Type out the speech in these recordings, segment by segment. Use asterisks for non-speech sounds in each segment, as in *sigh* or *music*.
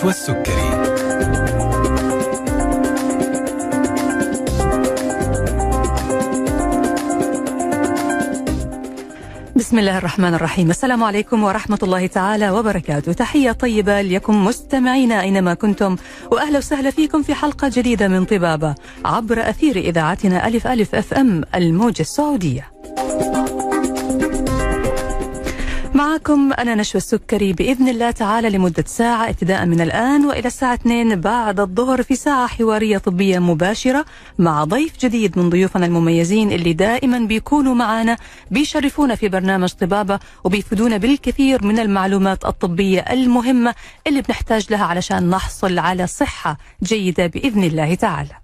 نشوى السكري بسم الله الرحمن الرحيم. السلام عليكم ورحمة الله تعالى وبركاته. تحية طيبة لكم مستمعينا أينما كنتم وأهلا وسهلا فيكم في حلقة جديدة من طبابة عبر أثير إذاعتنا ألف ألف أف أم الموجة السعودية. معكم أنا نشوى السكري بإذن الله تعالى لمدة ساعة ابتداء من الآن وإلى الساعة 2 بعد الظهر في ساعة حوارية طبية مباشرة مع ضيف جديد من ضيوفنا المميزين اللي دائما بيكونوا معنا بيشرفونا في برنامج طبابة وبيفيدونا بالكثير من المعلومات الطبية المهمة اللي بنحتاج لها علشان نحصل على صحة جيدة بإذن الله تعالى.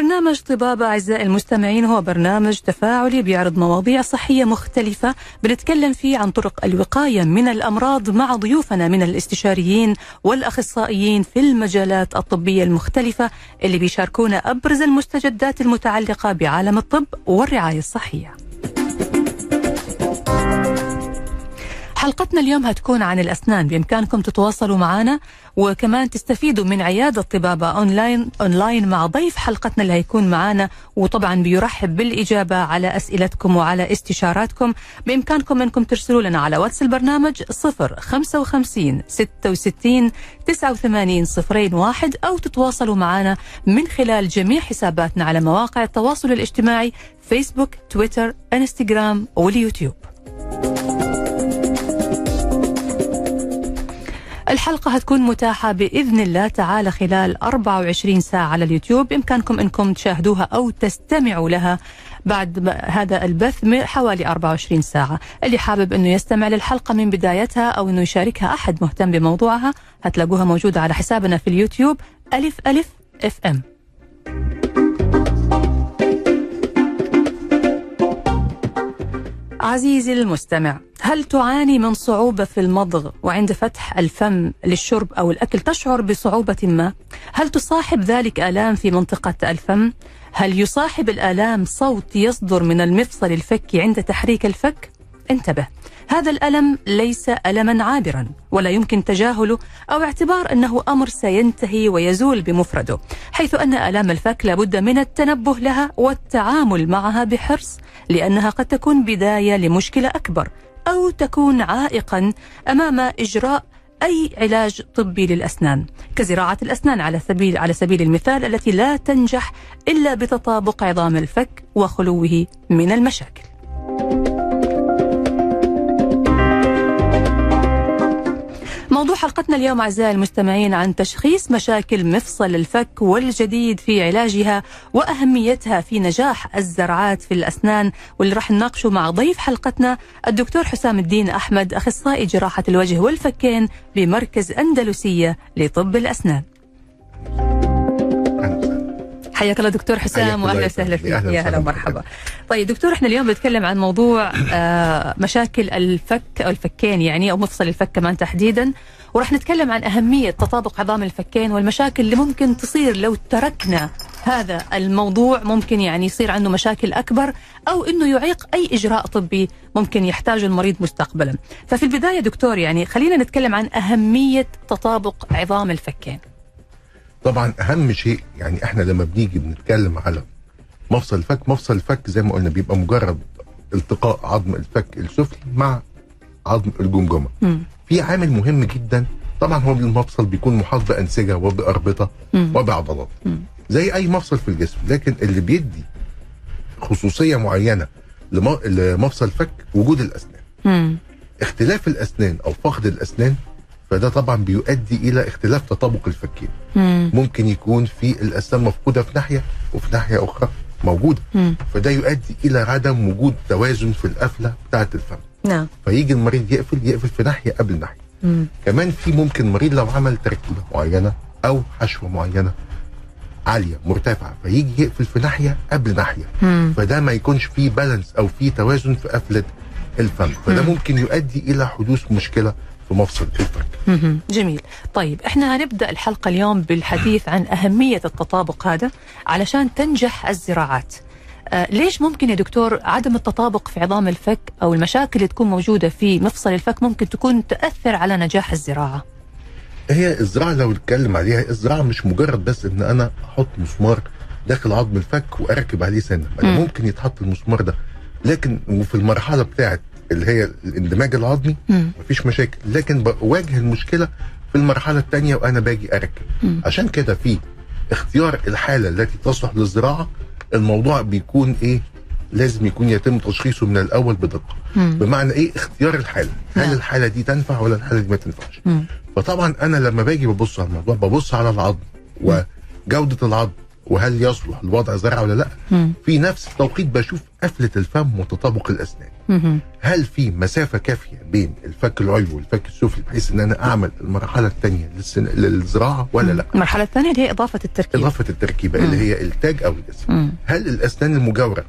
برنامج طبابة أعزائي المستمعين هو برنامج تفاعلي بيعرض مواضيع صحية مختلفة بنتكلم فيه عن طرق الوقاية من الأمراض مع ضيوفنا من الاستشاريين والأخصائيين في المجالات الطبية المختلفة اللي بيشاركونا أبرز المستجدات المتعلقة بعالم الطب والرعاية الصحية. حلقتنا اليوم هتكون عن الأسنان بإمكانكم تتواصلوا معنا وكمان تستفيدوا من عيادة طبابة online online مع ضيف حلقتنا اللي هيكون معنا وطبعا بيرحب بالإجابة على أسئلتكم وعلى استشاراتكم. بإمكانكم أنكم ترسلوا لنا على واتس البرنامج 0 55 66 89 صفرين واحد أو تتواصلوا معنا من خلال جميع حساباتنا على مواقع التواصل الاجتماعي فيسبوك تويتر إنستغرام واليوتيوب. الحلقة هتكون متاحة بإذن الله تعالى خلال 24 ساعة على اليوتيوب. بإمكانكم أنكم تشاهدوها أو تستمعوا لها بعد هذا البث حوالي 24 ساعة. اللي حابب أنه يستمع للحلقة من بدايتها أو أنه يشاركها أحد مهتم بموضوعها هتلاقوها موجودة على حسابنا في اليوتيوب. ألف ألف FM عزيزي المستمع هل تعاني من صعوبة في المضغ وعند فتح الفم للشرب أو الأكل تشعر بصعوبة ما؟ هل تصاحب ذلك آلام في منطقة الفم؟ هل يصاحب الآلام صوت يصدر من المفصل الفكي عند تحريك الفك؟ انتبه هذا الألم ليس ألما عابرا ولا يمكن تجاهله أو اعتبار أنه أمر سينتهي ويزول بمفرده حيث أن آلام الفك لابد من التنبه لها والتعامل معها بحرص لأنها قد تكون بداية لمشكلة أكبر أو تكون عائقا أمام إجراء أي علاج طبي للأسنان. كزراعة الأسنان على سبيل على سبيل المثال التي لا تنجح إلا بتطابق عظام الفك وخلوه من المشاكل. موضوع حلقتنا اليوم أعزائي المستمعين عن تشخيص مشاكل مفصل الفك والجديد في علاجها وأهميتها في نجاح الزرعات في الأسنان واللي راح نناقشه مع ضيف حلقتنا الدكتور حسام الدين أحمد أخصائي جراحة الوجه والفكين بمركز أندلسية لطب الأسنان. حياك الله دكتور حسام واهلا وسهلا فيك يا هلا ومرحبا. طيب دكتور إحنا اليوم بنتكلم عن موضوع آه مشاكل الفك أو الفكين يعني أو مفصل الفك كمان تحديدا وراح نتكلم عن أهمية تطابق عظام الفكين والمشاكل اللي ممكن تصير لو تركنا هذا الموضوع ممكن يعني يصير عنده مشاكل أكبر أو إنه يعيق أي إجراء طبي ممكن يحتاجه المريض مستقبلا. ففي البداية دكتور يعني خلينا نتكلم عن أهمية تطابق عظام الفكين. طبعا أهم شيء يعني إحنا لما بنيجي بنتكلم على مفصل الفك مفصل الفك زي ما قلنا بيبقى مجرد التقاء عظم الفك السفلي مع عظم الجمجمه في عامل مهم جدا طبعا هو المفصل بيكون محاط بأنسجة وبأربطة وبعضلات زي أي مفصل في الجسم لكن اللي بيدي خصوصية معينة لمفصل الفك وجود الأسنان. اختلاف الأسنان أو فقد الأسنان فده طبعا بيؤدي إلى اختلاف تطابق الفكين مم. ممكن يكون في الأسنان مفقودة في ناحية وفي ناحية أخرى موجودة مم. فده يؤدي إلى عدم وجود توازن في القفلة بتاعة الفم نعم فيجي المريض يقفل يقفل في ناحية قبل ناحية مم. كمان في ممكن مريض لو عمل تركيبة معينة أو حشوة معينة عالية مرتفعة فيجي يقفل في ناحية قبل ناحية مم. فده ما يكونش فيه بالانس أو فيه توازن في قفلة الفم فده مم. ممكن يؤدي إلى حدوث مشكلة في مفصل الفك مهم. جميل. طيب إحنا هنبدأ الحلقة اليوم بالحديث عن أهمية التطابق هذا علشان تنجح الزراعات. آه ليش ممكن يا دكتور عدم التطابق في عظام الفك أو المشاكل اللي تكون موجودة في مفصل الفك ممكن تكون تأثر على نجاح الزراعة؟ هي الزراعة لو نتكلم عليها الزراعة مش مجرد بس إن أنا أحط مسمار داخل عظم الفك وأركب عليه سنة. ممكن يتحط المسمار ده. لكن وفي المرحلة بتاعت اللي هي الاندماج العظمي مم. مفيش مشاكل لكن بواجه المشكلة في المرحلة الثانية وأنا باجي أركب مم. عشان كده في اختيار الحالة التي تصلح للزراعة الموضوع بيكون إيه لازم يكون يتم تشخيصه من الأول بدقة مم. بمعنى إيه اختيار الحالة هل نعم. الحالة دي تنفع ولا الحالة دي ما تنفعش مم. فطبعا أنا لما باجي ببص على الموضوع ببص على العظم وجودة العظم وهل يصلح لوضع زرع ولا لأ مم. في نفس التوقيت بشوف قفلة الفم وتطابق الأسنان. هل في مسافة كافية بين الفك العلوي والفك السفلي بحيث إن أنا أعمل المرحلة الثانية للسن... للزراعة ولا لأ المرحلة الثانية اللي هي إضافة التركيب إضافة التركيبة اللي هي التاج أو الاسم مم. هل الأسنان المجاورة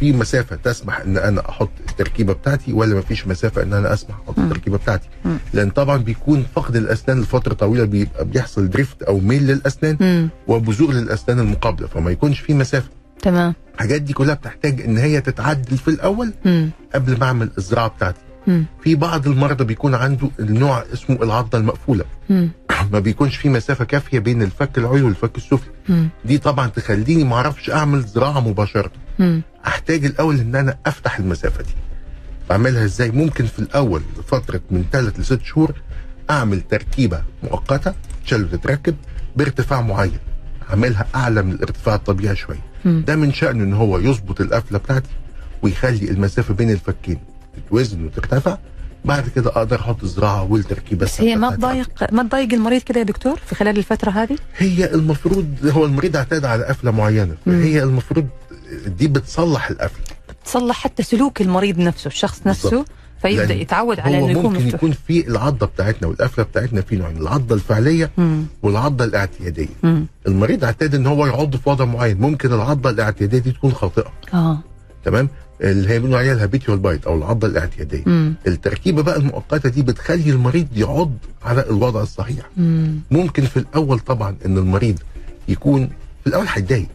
في مسافة تسمح إن أنا أحط التركيبة بتاعتي ولا ما فيش مسافة إن أنا أسمح أحط التركيبة بتاعتي. لأن طبعا بيكون فقد الأسنان لفترة طويلة بيبقى بيحصل دريفت أو ميل للأسنان. وبذور للأسنان المقابلة فما يكونش في مسافة تمام الحاجات دي كلها بتحتاج إن هي تتعدل في الأول مم. قبل ما أعمل الزراعة بتاعتي مم. في بعض المرضى بيكون عنده النوع اسمه العضه المقفولة مم. *laughs* ما بيكونش في مسافة كافية بين الفك العلوي والفك السفلي. دي طبعا تخليني ما أعرفش أعمل زراعة مباشرة مم. أحتاج الأول إن أنا أفتح المسافة دي بعملها إزاي ممكن في الأول لفترة من ثلاث لست شهور أعمل تركيبة مؤقتة تشيل وتتركب بارتفاع معين أعملها أعلى من الارتفاع الطبيعي شوية. ده من شأنه إن هو يظبط القفلة بتاعتي ويخلي المسافة بين الفكين تتوزن وترتفع. بعد كده أقدر أحط الزراعه والتركيبه بس هي ما. تضايق ما تضايق المريض كده يا دكتور في خلال الفترة هذه؟ هي المفروض هو المريض اعتاد على قفلة معينة فهي المفروض دي بتصلح القفلة. تصلح حتى سلوك المريض نفسه الشخص نفسه. بالضبط. فيبدأ لأن يتعود على إنه يكون ممكن يكون في العضة بتاعتنا والقفلة بتاعتنا في نوعين العضة الفعلية مم. والعضة الاعتيادية. مم. المريض اعتاد إن هو يعض في وضع معين. ممكن العضة الاعتيادية دي تكون خاطئة. آه. تمام؟ اللي هي بنقول عليها الهابيتيوال بايت أو العضة الاعتيادية. مم. التركيبة بقى المؤقتة دي بتخلي المريض يعض على الوضع الصحيح. مم. ممكن في الأول طبعا إن المريض يكون في الأول هيتضايق.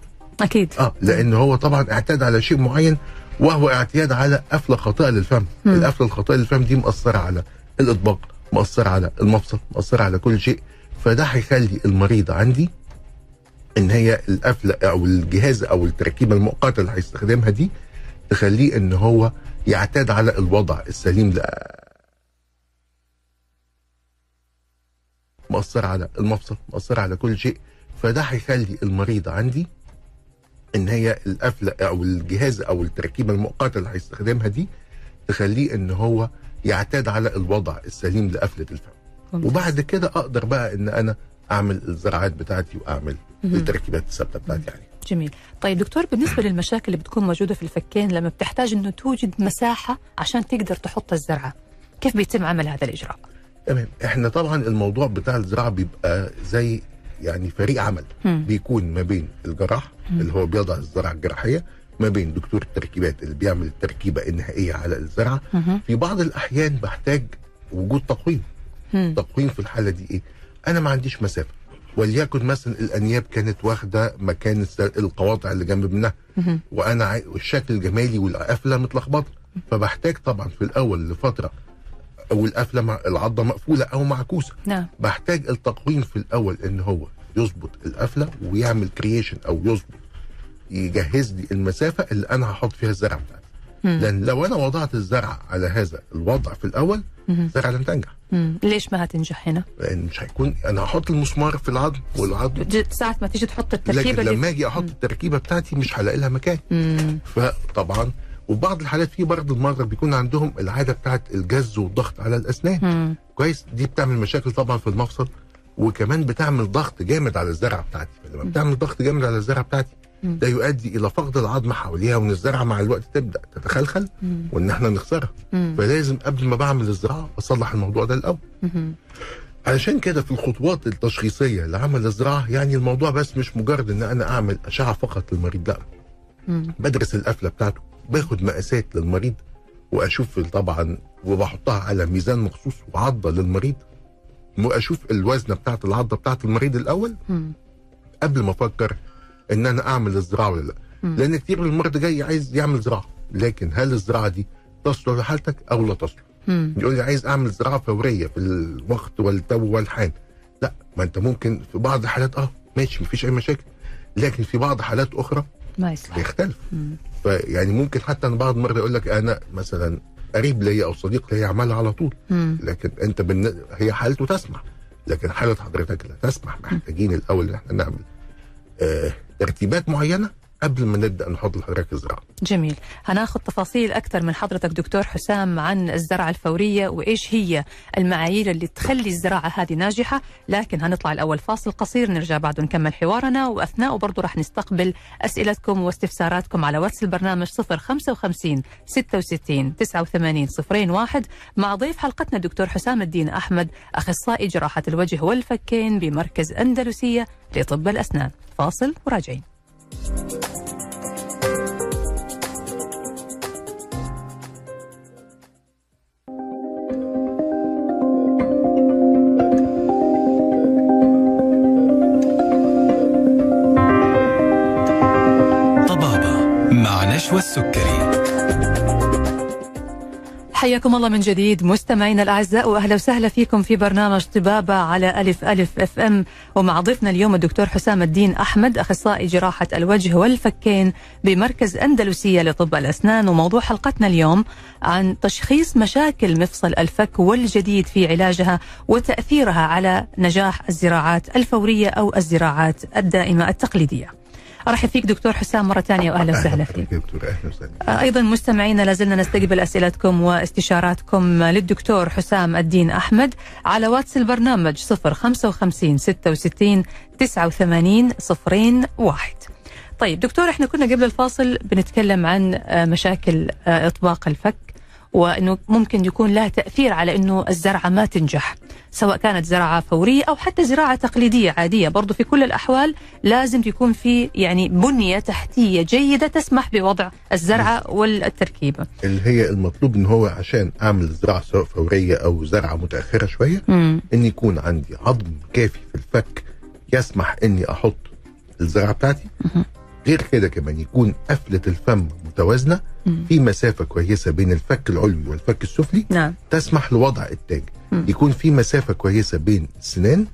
أكيد. آه لأن هو طبعا اعتاد على شيء معين وهو اعتياد على قفله خاطئه للفم. القفله الخاطئه للفم دي مأثرة على الإطباق مأثرة على المفصل مأثرة على كل شيء. فده هيخلي المريض عندي إن هي القفلة أو الجهاز أو التركيبة المؤقتة اللي هيستخدمها دي تخليه إن هو يعتاد على الوضع السليم ده. مأثر على المفصل مأثر على كل شيء. فده هيخلي المريض عندي إن هي القفلة أو الجهاز أو التركيبة المؤقتة اللي هيستخدمها دي تخليه إن هو يعتاد على الوضع السليم لقفلة الفم. وبعد كده أقدر بقى إن أنا أعمل الزراعات بتاعتي وأعمل التركيبات الثابتة بتاعتي يعني. جميل. طيب دكتور بالنسبة *coughs* للمشاكل اللي بتكون موجودة في الفكين لما بتحتاج إنه توجد مساحة عشان تقدر تحط الزرعة كيف بيتم عمل هذا الإجراء؟ تمام. إحنا طبعا الموضوع بتاع الزراعة بيبقى زي يعني فريق عمل مم. بيكون ما بين الجراح اللي هو بيضع الزرعة الجراحية ما بين دكتور التركيبات اللي بيعمل التركيبة النهائية على الزرعة. في بعض الأحيان بحتاج وجود تقويم مم. تقويم في الحالة دي إيه أنا ما عنديش مسافة وليكن مثلا الأنياب كانت واخدة مكان القواطع اللي جنب منها. وأنا والشكل الجمالي والقفلة متلخبطة فبحتاج طبعا في الأول لفترة أو القفله مع العضة مقفولة أو معكوسة نعم بحتاج التقويم في الأول إن هو يظبط القفلة ويعمل كرييشن أو يظبط يجهز لي المسافة اللي أنا هحط فيها الزرع بتاعتي مم. لأن لو أنا وضعت الزرع على هذا الوضع في الأول مهم. الزرع لن تنجح مم. ليش ما هتنجح هنا؟ لأن مش هيكون أنا هحط المسمار في العظم والعظم ساعة ما تيجي تحط التركيبة لكن لما أجي أحط التركيبة بتاعتي مش هلاقي لها مكان مم. فطبعا وبعض الحالات في بعض المرضى بيكون عندهم العادة بتاعت الجز والضغط على الأسنان مم. كويس دي بتعمل مشاكل طبعا في المفصل وكمان بتعمل ضغط جامد على الزرعة بتاعتي فلما بتعمل ضغط جامد على الزرعة بتاعتي مم. ده يؤدي إلى فقد العظم حواليها وإن الزرعة مع الوقت تبدأ تتخلخل مم. وإن إحنا نخسرها. فلازم قبل ما بعمل الزراعة أصلح الموضوع ده الأول. علشان كده في الخطوات التشخيصية لعمل الزراعة يعني الموضوع بس مش مجرد إن أنا أعمل أشعة فقط للمريض لأ. بدرس القفلة بتاعته باخد مقاسات للمريض وأشوف طبعا وبحطها على ميزان مخصوص وعضة للمريض وأشوف الوزنة بتاعت العضة بتاعت المريض الأول مم. قبل ما أفكر إن أنا أعمل الزراعة ولا لأ. لأن كتير من المرضى جاي عايز يعمل زراعة لكن هل الزراعة دي تصلح لحالتك أو لا تصلح. يقول لي عايز أعمل زراعة فورية في الوقت والتو والحان لأ ما أنت ممكن في بعض الحالات آه ماشي مفيش أي مشاكل لكن في بعض حالات أخرى ما يصلح. بيختلف. فيعني ممكن حتى ان بعض المرضى يقول لك أنا مثلا قريب ليا أو صديق ليا يعملها على طول. مم. لكن أنت بالن... هي حالته تسمح. لكن حالة حضرتك لا تسمح. محتاجين الأول إن إحنا نعمل آه ترتيبات معينة قبل ما نبدأ نحط لحضرتك الزراعة. جميل. هناخذ تفاصيل أكثر من حضرتك دكتور حسام عن الزراعة الفورية وإيش هي المعايير اللي تخلي الزراعة هذه ناجحة لكن هنطلع الأول فاصل قصير نرجع بعد نكمل حوارنا وأثناء برضو رح نستقبل أسئلتكم واستفساراتكم على واتس البرنامج 055 66 89 صفرين واحد. مع ضيف حلقتنا الدكتور حسام الدين أحمد أخصائي جراحة الوجه والفكين بمركز أندلسية لطب الأسنان. فاصل وراجعين. طبابة مع نشوى السكري. حياكم الله من جديد مستمعينا الأعزاء وأهلا وسهلا فيكم في برنامج طبابة على ألف ألف أف أم ومع ضيفنا اليوم الدكتور حسام الدين أحمد أخصائي جراحة الوجه والفكين بمركز أندلسية لطب الأسنان وموضوع حلقتنا اليوم عن تشخيص مشاكل مفصل الفك والجديد في علاجها وتأثيرها على نجاح الزراعات الفورية أو الزراعات الدائمة التقليدية. ارحب فيك دكتور حسام مرة ثانية واهلا وسهلا فيك. دكتور أهلا وسهلا أيضا مستمعينا لازلنا نستقبل أسئلتكم واستشاراتكم للدكتور حسام الدين أحمد على واتس البرنامج 055 66 89 صفرين واحد. طيب دكتور إحنا كنا قبل الفاصل بنتكلم عن آه، مشاكل آه، إطباق الفك وإنه ممكن يكون لها تأثير على إنه الزرعة ما تنجح سواء كانت زراعة فورية أو حتى زراعة تقليدية عادية. برضو في كل الأحوال لازم يكون في يعني بنية تحتية جيدة تسمح بوضع الزرعة والتركيبه. اللي هي المطلوب إن هو عشان أعمل زراعة سواء فورية أو زرعة متأخرة شوية إن يكون عندي عظم كافي في الفك يسمح إني أحط الزرعة بتاعتي. غير كده كمان يكون قفلة الفم متوازنة مم. في مسافة كويسة بين الفك العلوي والفك السفلي نعم تسمح لوضع التاج مم. يكون في مسافة كويسة بين السنان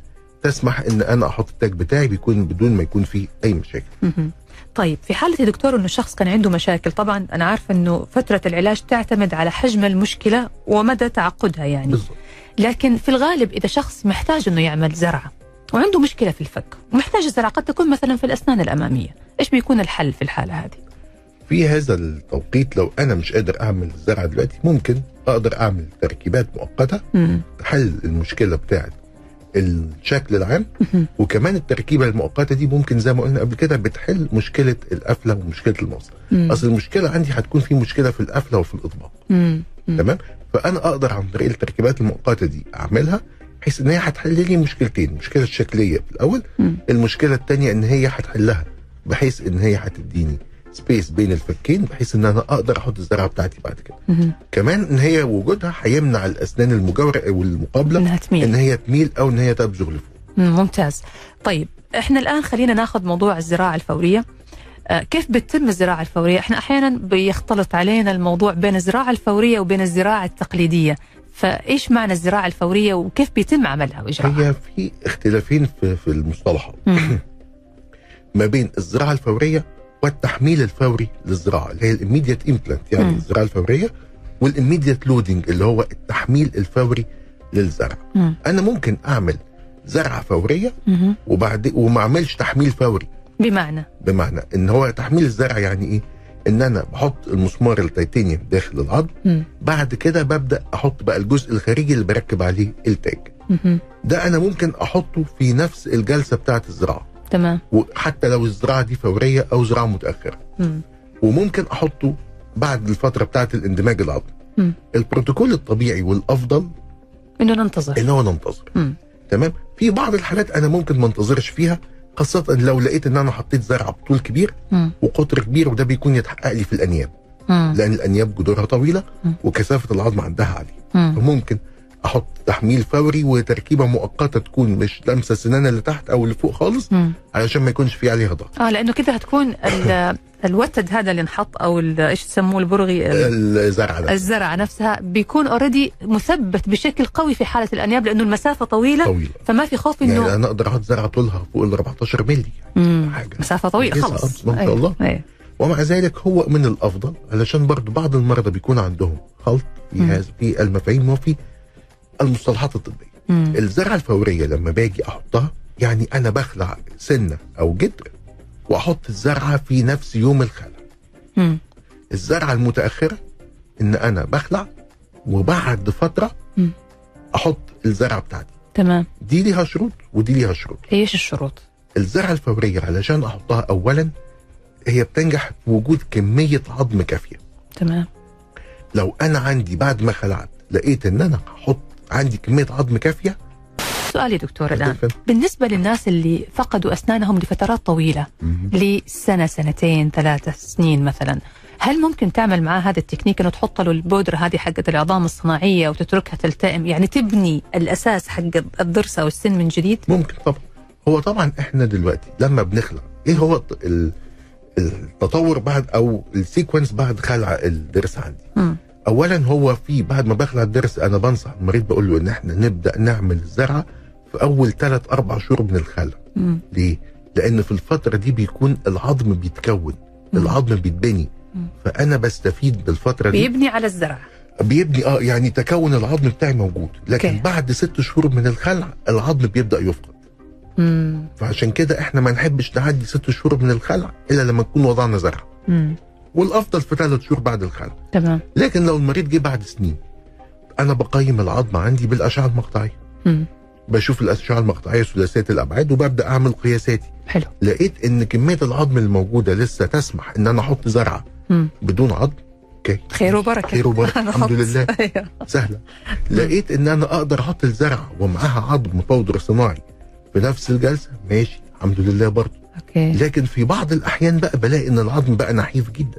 تسمح إن أنا أحط التاج بتاعي بيكون بدون ما يكون فيه أي مشاكل مهم. طيب في حالة يا دكتور إنه الشخص كان عنده مشاكل طبعا أنا عارفة إنه فترة العلاج تعتمد على حجم المشكلة ومدى تعقدها يعني بالضبط لكن في الغالب إذا شخص محتاج إنه يعمل زرعة وعنده مشكلة في الفك ومحتاج الزرعة قد تكون مثلا في الأسنان الأمامية إيش بيكون الحل في الحالة هذه في هذا التوقيت لو أنا مش قادر أعمل الزرعه دلوقتي ممكن أقدر أعمل تركيبات مؤقتة. تحل المشكلة بتاعت الشكل العام. وكمان التركيبة المؤقتة دي ممكن زي ما قلنا قبل كده بتحل مشكلة القفلة ومشكلة الموصل مم. أصل المشكلة عندي هتكون في مشكلة في القفلة وفي الإطباق. تمام فأنا أقدر عن طريق التركيبات المؤقتة دي أعملها بحيث إن هي هتحل لي مشكلتين المشكلة الشكليه في الأول مم. المشكلة الثانية إن هي هتحلها بحيث إن هي هتديني سبيس بين الفكين بحيث إن أنا أقدر أحط الزرعة بتاعتي بعد كده. مهم. كمان إن هي وجودها هيمنع الأسنان المجاورة أو المقابلة إنها تميل. إن هي تميل أو إن هي تبزغ لفوق مم، ممتاز. طيب إحنا الآن خلينا ناخذ موضوع الزراعة الفورية. آه، كيف بتتم الزراعة الفورية؟ إحنا أحيانا بيختلط علينا الموضوع بين الزراعة الفورية وبين الزراعة التقليدية. فإيش معنى الزراعة الفورية وكيف بيتم عملها وإجراءها؟ هي في اختلافين في, في المصطلحات. مم. *clears throat* ما بين الزراعة الفورية والتحميل الفوري للزراعة اللي هي ال immediate implant يعني مم. الزراعة الفورية وال immediate loading اللي هو التحميل الفوري للزرع مم. أنا ممكن أعمل زرعة فورية. وبعد وما أعملش تحميل فوري بمعنى بمعنى إن هو تحميل الزرع يعني إيه إن أنا بحط المسمار التيتانيوم داخل العظم. بعد كده ببدأ أحط بقى الجزء الخارجي اللي بركب عليه التاج. ده أنا ممكن أحطه في نفس الجلسة بتاعة الزراعة تمام وحتى لو الزراعة دي فورية أو زراعة متأخرة مم. وممكن أحطه بعد الفترة بتاعة الاندماج العظمي. البروتوكول الطبيعي والأفضل إنه ننتظر ان هو ننتظر مم. تمام في بعض الحالات أنا ممكن ما انتظرش فيها خاصة لو لقيت إن أنا حطيت زرعه بطول كبير مم. وقطر كبير وده بيكون يتحقق لي في الأنياب مم. لأن الأنياب جذورها طويلة مم. وكثافة العظم عندها عالية مم. فممكن أحط تحميل فوري وتركيبة مؤقتة تكون مش لامسة السنان اللي تحت أو اللي فوق خالص. علشان ما يكونش في عليها ضغط آه لأنه كده هتكون ال- *laughs* الوتد هذا اللي انحط أو إيش تسموه البرغي ال- الزرع ده الزرعة نفسها بيكون اوريدي مثبت بشكل قوي في حالة الأنياب لأنه المسافة طويلة طويلة فما في خوف يعني انه أنا أقدر أحط زرعة طولها فوق ال 14 مللي مم. حاجة مسافة طويلة آه، ما شاء أيوة، الله. أيوة. ومع ذلك هو من الأفضل علشان برضو بعض المرضى بيكون عندهم خلط في. هذا في المفاهيم وفي المصطلحات الطبية مم. الزرعة الفورية لما باجي أحطها يعني أنا بخلع سنة أو جدر وأحط الزرعة في نفس يوم الخلع. الزرعة المتأخرة إن أنا بخلع وبعد فترة مم. أحط الزرعة بتاعتي تمام دي ليها شروط ودي ليها شروط إيش الشروط؟ الزرعة الفورية علشان أحطها اولا هي بتنجح في وجود كمية عظم كافية تمام لو أنا عندي بعد ما خلعت لقيت إن أنا هحط عندي كمية عظم كافية سؤالي دكتور الآن. بالنسبة للناس اللي فقدوا أسنانهم لفترات طويلة لسنة سنتين ثلاثة سنين مثلا هل ممكن تعمل معاه هذا التكنيك إنه تحط له البودرة هذه حقت العظام الصناعية وتتركها تلتئم يعني تبني الأساس حق الضرس أو السن من جديد؟ ممكن طبعا هو طبعا إحنا دلوقتي لما بنخلع إيه هو الت- ال- التطور بعد أو ال sequence بعد خلع الضرس عندي مم. اولا هو في بعد ما بخلع الضرس أنا بنصح المريض بقول له إن إحنا نبدأ نعمل الزرعه في أول ثلاث أربع شهور من الخلع. ليه؟ لأن في الفترة دي بيكون العظم بيتكون مم. العظم بيتبني. فأنا بستفيد بالفترة دي بيبني على الزرع بيبني آه يعني تكون العظم بتاعي موجود لكن أوكي. بعد ست شهور من الخلع العظم بيبدأ يفقد مم. فعشان كده إحنا ما نحبش نعدي ست شهور من الخلع إلا لما نكون وضعنا زرع مم. والأفضل في ثلاث شهور بعد الخلع تمام. لكن لو المريض جه بعد سنين أنا بقيم العظم عندي بالأشعة المقطعية. بشوف الأشعة المقطعية ثلاثيه الأبعاد وببدأ أعمل قياساتي. حلو. لقيت إن كمية العظم الموجودة لسه تسمح إن أنا أحط زرعة. بدون عظم. أوكي. خير وبركة. خير وبركة. الحمد. لله. أيوه. سهلة. لقيت إن أنا أقدر أحط الزرعة ومعاها عظم powder صناعي في نفس الجلسة. ماشي. الحمد لله برضه. okay. لكن في بعض الأحيان بقى بلاقي إن العظم بقى نحيف جدا.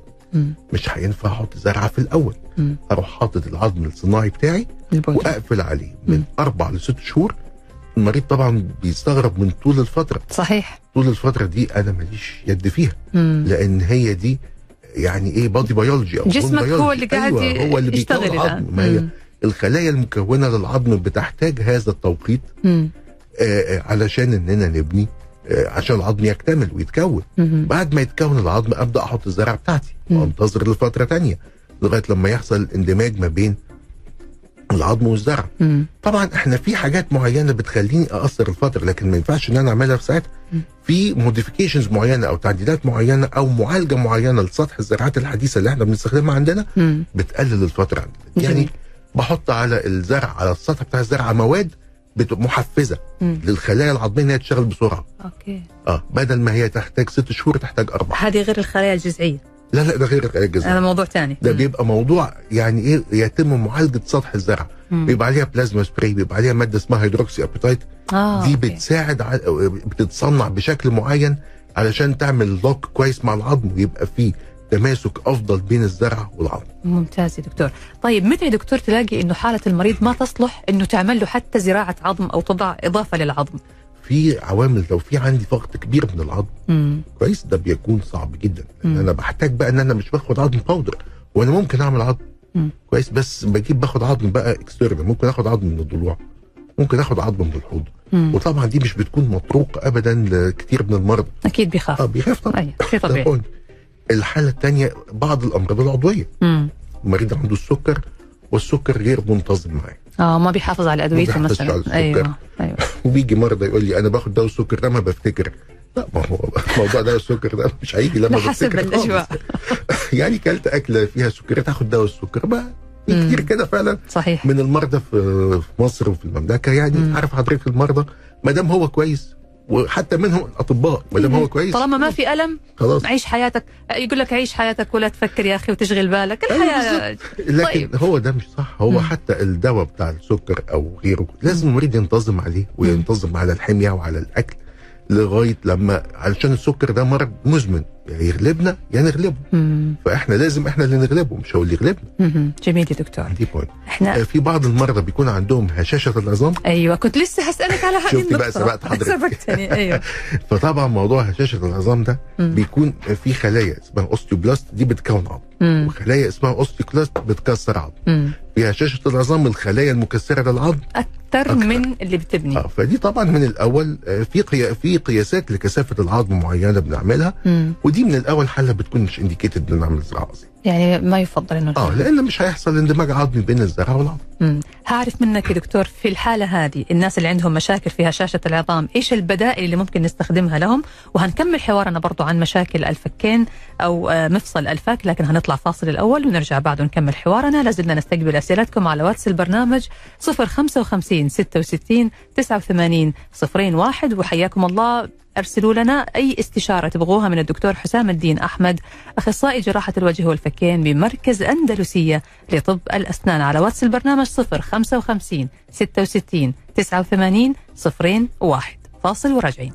مش هينفع أحط زرعة في الأول مم. أروح حاطط العظم الصناعي بتاعي البودرة. وأقفل عليه من. أربع لست شهور المريض طبعا بيستغرب من طول الفترة صحيح طول الفترة دي أنا ماليش يد فيها مم. لأن هي دي يعني إيه body biology أو جسمك bone هو. اللي قاعد أيوة هو اللي بيكون يشتغل العظم. ما هي. الخلايا المكونة للعظم بتحتاج هذا التوقيت. آه، آه، علشان إننا نبني عشان العظم يكتمل ويتكون مم. بعد ما يتكون العظم أبدأ أحط الزرع بتاعتي. وأنتظر لفترة تانية لغاية لما يحصل اندماج ما بين العظم والزرع مم. طبعا إحنا في حاجات معينة بتخليني أقصر الفترة لكن ما ينفعش إن أنا أعملها في ساعتها. في modifications معينة أو تعديلات معينة أو معالجة معينة لسطح الزراعات الحديثة اللي إحنا بنستخدمها عندنا مم. بتقلل الفترة عندنا. يعني بحط على الزرع على السطح بتاع الزرع مواد محفزة مم. للخلايا العظمية انها تشتغل بسرعة. okay. آه بدل ما هي تحتاج ست شهور تحتاج أربعة. هذه غير الخلايا الجذعيه لا لا ده غير الخلايا هذا الجذعيه موضوع ثاني ده بيبقى موضوع يعني إيه؟ يتم معالجة سطح الزرع. بيبقى عليها plasma spray بيبقى عليها مادة اسمها hydroxyapatite آه دي okay. بتساعد ع- بتتصنع بشكل معين علشان تعمل lock كويس مع العظم ويبقى فيه تماسك أفضل بين الزرع والعظم. ممتاز يا دكتور. طيب متى يا دكتور تلاقي إنه حالة المريض ما تصلح إنه تعمل له حتى زراعة عظم أو تضع إضافة للعظم؟ في عوامل لو في عندي فقد كبير من العظم مم. كويس ده بيكون صعب جدا. لأن مم. أنا بحتاج بقى إن أنا مش باخد عظم powder وأنا ممكن أعمل عظم؟ مم. كويس بس بجيب باخد عظم بقى external ممكن آخد عظم من الضلوع. ممكن آخد عظم من الحوض. وطبعا دي مش بتكون مطروقه ابدا لكتير من المرضى. أكيد بيخاف. آه بيخاف طبعا. أي شيء ده طبيعي. *laughs* الحالة الثانية بعض الأمراض العضوية مم. المريض عنده السكر والسكر غير منتظم معاه آه ما بيحافظ على أدويته بيحافظش على مثلا السكر. أيوه أيوه *laughs* وبيجي مرضى يقول لي أنا باخد دواء السكر ده ما بفتكر لا ما هو *laughs* موضوع دواء السكر ده مش هيجي لما بفتكر. الاجواء *laughs* يعني كلت أكلة فيها سكريات هاخد دواء السكر بقى. كتير كده فعلا صحيح من المرضى في في مصر وفي المملكة يعني مم. عارف حضرتك المرضى ما دام هو كويس وحتى منهم الاطباء ما دام هو كويس. طالما ما في ألم خلاص. عيش حياتك. يقول لك عيش حياتك ولا تفكر يا أخي وتشغل بالك. أيوة الحياة لكن طيب. هو ده مش صح. هو مم. حتى الدواء بتاع السكر أو غيره لازم المريض ينتظم عليه وينتظم على الحمية وعلى الأكل. لغاية لما علشان السكر ده مرض مزمن يا يغلبنا يا نغلبه مم. فإحنا لازم إحنا اللي نغلبه مش هو اللي يغلبنا مم. جميل يا دكتور دي بوينت إحنا في بعض المرضى بيكون عندهم هشاشة العظام أيوه كنت لسه هسألك على هذه شفتي بقى. سبقت حضرتك. سبقتني أيوه *laughs* فطبعا موضوع هشاشة العظام ده مم. بيكون في خلايا اسمها osteoblast دي بتكون عظم مم. وخلايا اسمها osteoclast بتكسر عظم مم. في هشاشه العظام الخلايا المكسرة للعظم أكثر أكثر. من اللي بتبني آه فدي طبعا من الأول آه، في قيا في قياسات لكثافة العظم معينة بنعملها مم. ودي من الأول حاله بتكون مش indicated ان نعمل زراعة عظم يعني ما يفضل إنه آه لأن مش هيحصل اندماج عظمي بين الزراعة والعظم. هعرف منك يا دكتور في الحالة هذه الناس اللي عندهم مشاكل في هشاشة العظام إيش البدائل اللي ممكن نستخدمها لهم؟ وهنكمل حوارنا برضو عن مشاكل الفكين أو آه، مفصل الفك لكن هنطلع فاصل الأول ونرجع بعد ونكمل حوارنا. لازلنا نستقبل أسئلتكم على واتس البرنامج 055 66 89 01 وحياكم الله. أرسلوا لنا أي استشارة تبغوها من الدكتور حسام الدين أحمد أخصائي جراحة الوجه والفكين بمركز أندلسية لطب الأسنان على واتس البرنامج 055 66 89 01 فاصل وراجعين.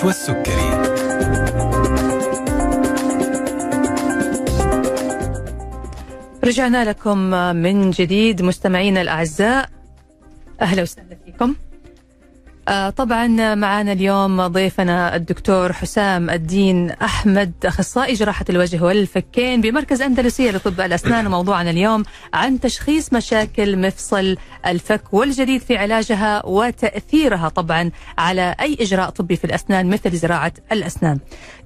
مع نشوى السكري رجعنا لكم من جديد مستمعينا الأعزاء. أهلا وسهلا فيكم. طبعا معنا اليوم ضيفنا الدكتور حسام الدين أحمد أخصائي جراحة الوجه والفكين بمركز أندلسية لطب الأسنان *coughs* وموضوعنا اليوم عن تشخيص مشاكل مفصل الفك والجديد في علاجها وتأثيرها طبعا على أي إجراء طبي في الأسنان مثل زراعة الأسنان.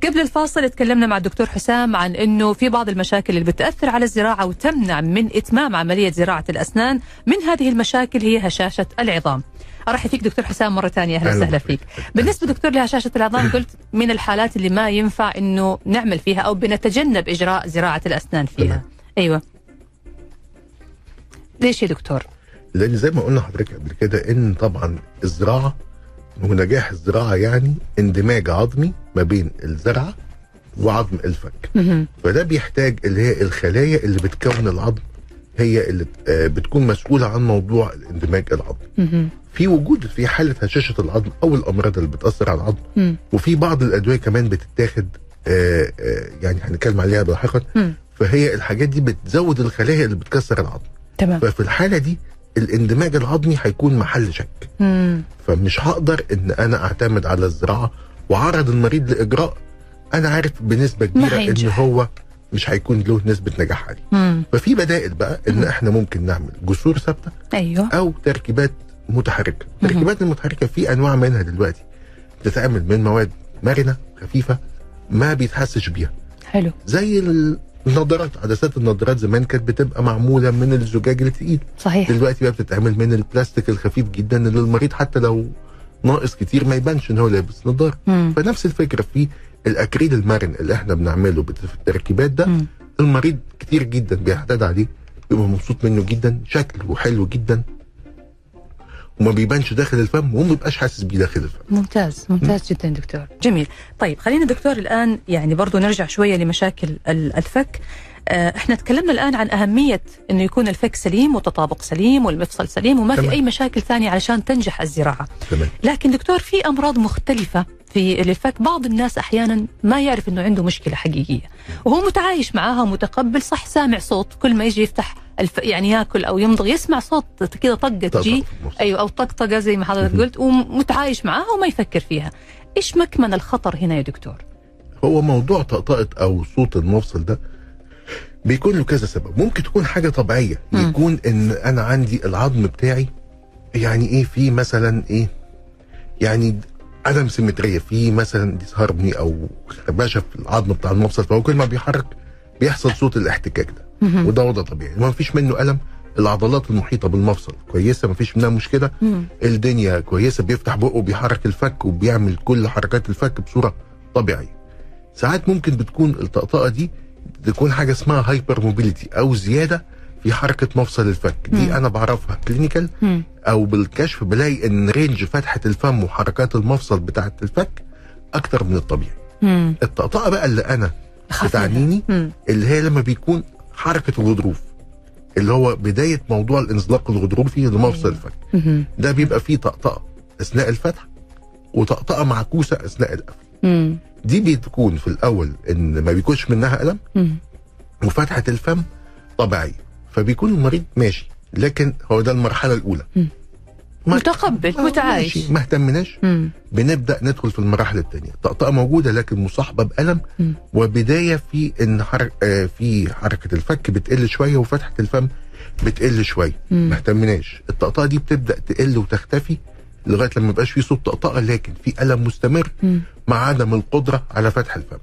قبل الفاصل تكلمنا مع الدكتور حسام عن إنه في بعض المشاكل اللي بتأثر على الزراعة وتمنع من إتمام عملية زراعة الأسنان، من هذه المشاكل هي هشاشة العظام. ارحب فيك دكتور حسام مرة ثانية أهلا وسهلا. فيك. بالنسبة دكتور لهشاشه العظام قلت من الحالات اللي ما ينفع إنه نعمل فيها أو بنتجنب إجراء زراعة الأسنان فيها. تمام. أيوه. ليش يا دكتور؟ لأن زي ما قلنا حضرتك قبل كده إن طبعا الزراعة ونجاح الزراعة يعني اندماج عظمي ما بين الزرعة وعظم الفك. فده بيحتاج اللي هي الخلايا اللي بتكون العظم هي اللي آه، بتكون مسؤولة عن موضوع الاندماج العظمي. في وجود في حالة هشاشة العظم أو الأمراض اللي بتأثر على العظم مم. وفي بعض الأدوية كمان بتتاخد آه، آه، يعني هنتكلم عليها لاحقا مم. فهي الحاجات دي بتزود الخلايا اللي بتكسر العظم تمام. ففي الحالة دي الاندماج العظمي هيكون محل شك مم. فمش هقدر إن أنا أعتمد على الزراعة وعرض المريض لإجراء أنا عارف بنسبة كبيرة إن. هو مش هيكون له نسبة نجاح عالية مم. ففي بدائل بقى إن إحنا ممكن نعمل جسور ثابتة أيوه. أو تركيبات متحركة التركيبات المتحركة في أنواع منها دلوقتي بتتعمل من مواد مرنة خفيفة ما بيتحسش بيها حلو. زي النظارات عدسات النظارات زمان كانت بتبقى معمولة من الزجاج التقيل صحيح. دلوقتي بقى بتتعمل من البلاستيك الخفيف جدا اللي المريض حتى لو ناقص كتير ما يبانش إن هو لابس نظارة. فنفس الفكرة في الأكريل المرن اللي إحنا بنعمله في التركيبات ده مم. المريض كتير جدا بيعتاد عليه بيبقى مبسوط منه جدا شكله حلو جدا وما بيبانش داخل الفم وما بيبقاش حاسس بيه داخل الفم. ممتاز ممتاز جدا دكتور. جميل. طيب خلينا دكتور الآن يعني برضو نرجع شوية لمشاكل ال- الفك. آه، إحنا تكلمنا الآن عن أهمية أنه يكون الفك سليم وتطابق سليم والمفصل سليم وما في تمام. أي مشاكل ثانية علشان تنجح الزراعة. تمام. لكن دكتور في أمراض مختلفة في الفك بعض الناس أحيانا ما يعرف أنه عنده مشكلة حقيقية وهو متعايش معاها ومتقبل صح سامع صوت كل ما يجي يفتح الف... يعني ياكل أو يمضغ يسمع صوت كذا طقة طبعاً تجي. أيوه أو طقطقة زي ما حضرتك. قلت ومتعايش معاها وما يفكر فيها. إيش مكمن الخطر هنا يا دكتور؟ هو موضوع طقطقة أو صوت المفصل ده بيكون له كذا سبب ممكن تكون حاجة طبيعية مم. يكون إن أنا عندي العظم بتاعي يعني إيه في مثلا إيه يعني عدم سيمترية في مثلا ديسهارموني أو خربشه في العظم بتاع المفصل فهو كل ما بيحرك بيحصل صوت الاحتكاك ده. وده وضع طبيعي ما فيش منه ألم العضلات المحيطة بالمفصل كويسة ما فيش منها مشكلة. الدنيا كويسة بيفتح بقه وبيحرك الفك وبيعمل كل حركات الفك بصورة طبيعية ساعات ممكن بتكون الطقطقة دي تكون حاجة اسمها hypermobility أو زيادة في حركة مفصل الفك دي مم. أنا بعرفها clinical. أو بالكشف بلاقي إن range فتحة الفم وحركات المفصل بتاعة الفك أكتر من الطبيعي مم. الطقطقة بقى اللي أنا بتعنيني. اللي هي لما بيكون حركة الغضروف اللي هو بداية موضوع الانزلاق الغضروفي لمفصل الفك مم. ده بيبقى فيه طقطقة أثناء الفتح وطقطقة معكوسة أثناء القفل. دي بتكون في الأول إن ما بيكونش منها ألم مم. وفتحة الفم طبيعية فبيكون المريض ماشي لكن هو ده المرحلة الأولى. ما- متقبل ما- متعايش ما اهتمناش. بنبدأ ندخل في المراحل الثانية طقطقة موجودة لكن مصاحبة بألم مم. وبداية في إن حرك آه في حركة الفك بتقل شوية وفتحة الفم بتقل شوية. ما اهتمناش الطقطقة دي بتبدأ تقل وتختفي لغاية لما يبقاش في صوت طقطقة لكن في ألم مستمر مم. مع عدم القدرة على فتح الفم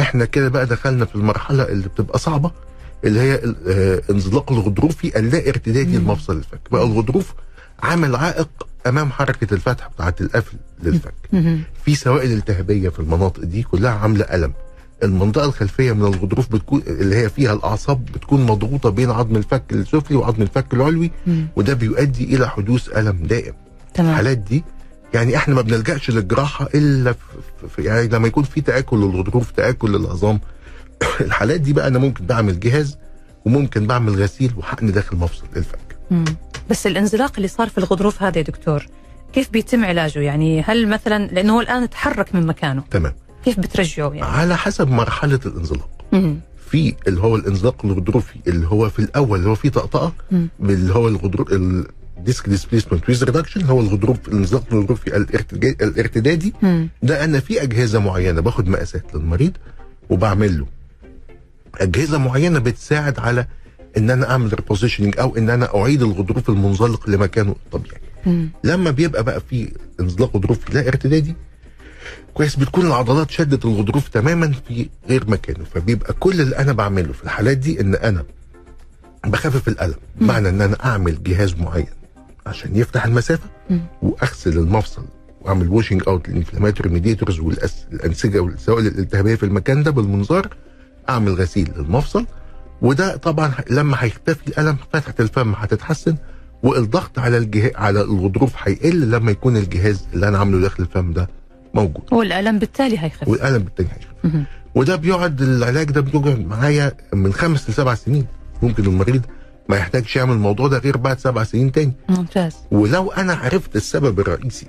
إحنا كده بقى دخلنا في المرحلة اللي بتبقى صعبة اللي هي آه، انزلاق الغضروفي اللا ارتدادي. لمفصل الفك بقى الغضروف عامل عائق أمام حركة الفتح بتاعه القفل للفك. في سوائل التهابية في المناطق دي كلها عاملة ألم المنطقة الخلفية من الغضروف بتكون اللي هي فيها الأعصاب بتكون مضغوطة بين عظم الفك السفلي وعظم الفك العلوي مم. وده بيؤدي إلى حدوث ألم دائم تمام الحالات دي يعني إحنا ما بنلجأش للجراحة إلا في يعني لما يكون في تآكل للغضروف تآكل للعظام *coughs* الحالات دي بقى أنا ممكن بعمل جهاز وممكن بعمل غسيل وحقن داخل مفصل الفك مم. بس الانزلاق اللي صار في الغضروف هذا يا دكتور كيف بيتم علاجه يعني هل مثلا لأنه هو الآن تحرك من مكانه تمام كيف بترجعه يعني على حسب مرحلة الانزلاق مم. في اللي هو الانزلاق الغضروفي اللي هو في الأول اللي هو فيه طقطقة. اللي هو الغضروف ال disc displacement with reduction هو الغضروف الانزلاق الغضروفي الارتدادي. ده أنا في أجهزة معينة باخد مقاسات للمريض وبعمل له أجهزة معينة بتساعد على إن أنا أعمل ريبوزيشننج أو إن أنا أعيد الغضروف المنزلق لمكانه الطبيعي مم. لما بيبقى بقى في انزلاق غضروفي لا ارتدادي كويس بتكون العضلات شدت الغضروف تماما في غير مكانه فبيبقى كل اللي أنا بعمله في الحالات دي إن أنا بخفف الألم معنى إن أنا أعمل جهاز معين عشان يفتح المسافة مم. وأغسل المفصل وأعمل washing out لل inflammatory mediators والانسجه والسوائل الالتهابية في المكان ده بالمنظار أعمل غسيل للمفصل وده طبعا لما هيختفي الألم فتحة الفم هتتحسن والضغط على الجه... على الغضروف هيقل لما يكون الجهاز اللي أنا عامله داخل الفم ده موجود. والألم بالتالي هيخف والألم بالتالي هيخف. وده بيقعد العلاج ده بيقعد معايا من خمس لسبع سنين. ممكن المريض ما يحتاجش يعمل الموضوع ده غير بعد سبع سنين تاني. ممتاز. ولو أنا عرفت السبب الرئيسي